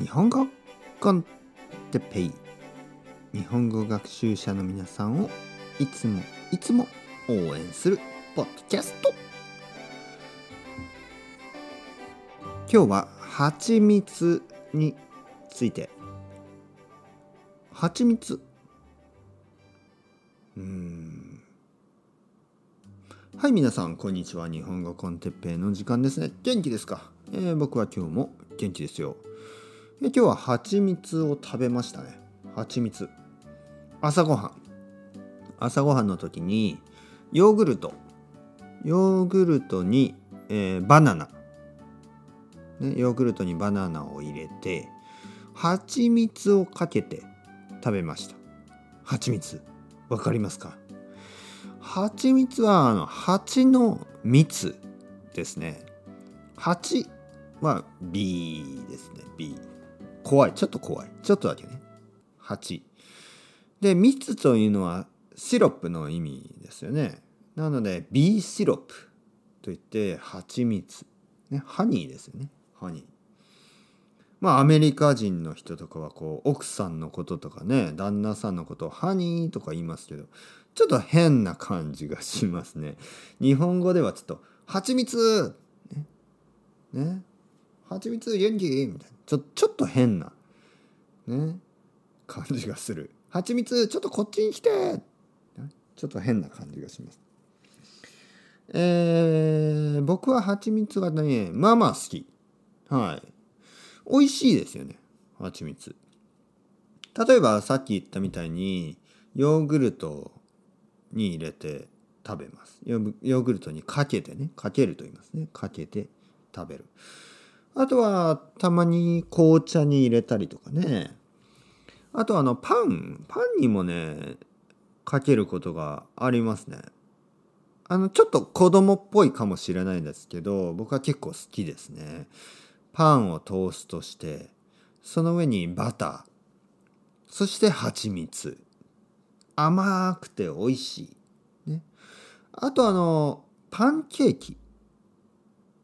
日本語コンテペイ日本語学習者の皆さんをいつもいつも応援するポッドキャスト。今日は蜂蜜について。蜂蜜？うん。はい皆さんこんにちは。日本語コンテッペイの時間ですね。元気ですか、えー、僕は今日も元気ですよ、えー、今日は蜂蜜を食べましたね。蜂蜜。朝ごはん。朝ごはんの時にヨーグルト。ヨーグルトに、えー、バナナ、ね、ヨーグルトにバナナを入れて蜂蜜をかけて食べました。蜂蜜。わかりますか？蜂蜜はあの蜂の蜜ですね。蜂は B ですね。B 怖い。ちょっと怖い。ちょっとだけね。蜂で蜜というのはシロップの意味ですよね。なので B シロップといって蜂蜜。ねハニーですよね。ハニー。まあアメリカ人の人とかはこう奥さんのこととかね旦那さんのことをハニーとか言いますけどちょっと変な感じがしますね。日本語ではちょっと蜂蜜。ね。ね。蜂蜜元気？みたいな。ちょちょっと変なね感じがする。蜂蜜ちょっとこっちに来てちょっと変な感じがします。えー、僕は蜂蜜がねまあまあ好き。はい。美味しいですよね蜂蜜例えばさっき言ったみたいにヨーグルトに入れて食べます。ヨーグルトにかけてねかけると言いますね。かけて食べる。あとはたまに紅茶に入れたりとかね。あとあのパン。パンにもねかけることがありますね。あのちょっと子供っぽいかもしれないんですけど僕は結構好きですね。パンをトーストしてその上にバター。そして蜂蜜。甘くて美味しい、ね、あとあのパンケーキ。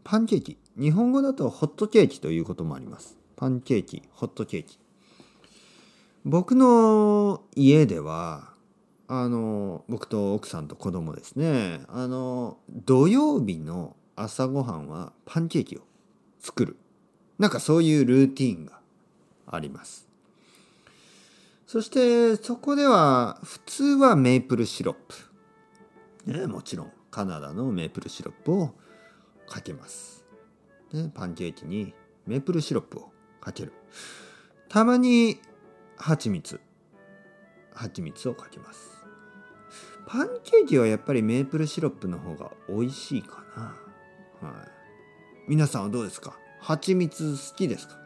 パンケーキ。日本語だとホットケーキということもありますパンケーキホットケーキ僕の家ではあの僕と奥さんと子供ですねあの土曜日の朝ごはんはパンケーキを作るなんかそういうルーティンがあります。そしてそこでは普通はメープルシロップ。ね、もちろんカナダのメープルシロップをかけます。ね、パンケーキにメープルシロップをかける。たまに蜂蜜。蜂蜜をかけます。パンケーキはやっぱりメープルシロップの方が美味しいかな。はい。皆さんはどうですか？蜂蜜好きですか？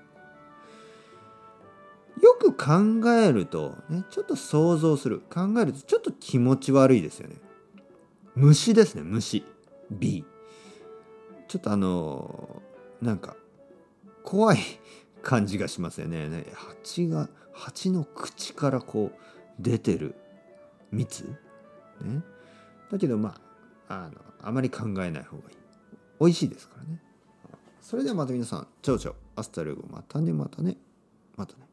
よく考えると、ね、ちょっと想像する考えるとちょっと気持ち悪いですよね虫ですね虫 B ちょっとあのなんか怖い感じがしますよね。蜂が蜂の口からこう出てる蜜。ね。だけどまああのあまり考えない方がいい。美味しいですからね。それではまた皆さん、ちょうちょ、アスタルゴ、またね、またね、またね。